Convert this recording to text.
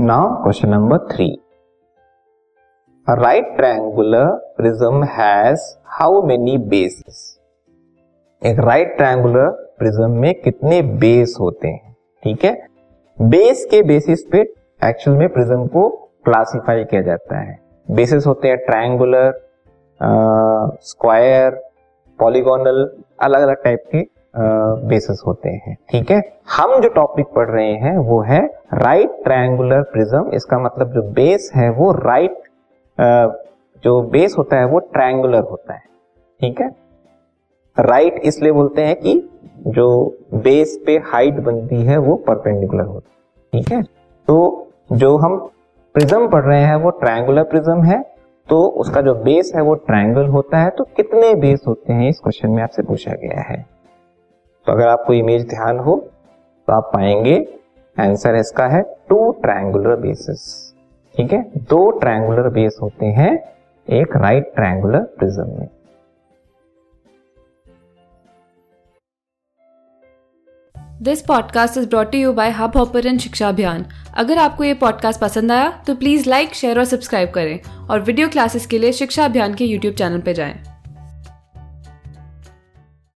Now question number three right triangular prism has how many bases एक right triangular prism में कितने base होते हैं? ठीक है? बेस के बेसिस पे एक्चुअल में प्रिज्म को क्लासिफाई किया जाता है। बेसिस होते हैं ट्रायंगुलर स्क्वायर पॉलीगोनल अलग अलग टाइप के। बेसिस होते हैं, ठीक है? हम जो टॉपिक पढ़ रहे हैं, वो है राइट ट्रायंगुलर प्रिज्म इसका मतलब जो बेस है, वो राइट जो बेस होता है, वो ट्रायंगुलर होता है, ठीक है? राइट इसलिए बोलते हैं कि जो बेस पे हाइट बनती है, वो परपेंडिकुलर होती है, ठीक है? तो जो हम प्रिज्म पढ़ रहे हैं, वो ट्रायंगुलर प्रिज्म है तो उसका जो बेस है, वो ट्रायंगल होता है तो कितने बेस होते हैं, इस क्वेश्चन में आपसे पूछा गया है। तो अगर आपको इमेज ध्यान हो तो आप पाएँगे आंसर इसका है टू ट्रायंगुलर बेसिस ठीक है? दो ट्रायंगुलर बेस होते हैं एक राइट ट्रायंगुलर प्रिज्म में। This podcast is brought you by Hub Hopper Shiksha Abhiyan अगर आपको ये पॉडकास्ट पसंद आया तो प्लीज़ लाइक शेयर और सब्सक्राइब करें और वीडियो क्लासेस के लिए शिक्षा अभियान के यूट्यूब चैनल पर जाएँ।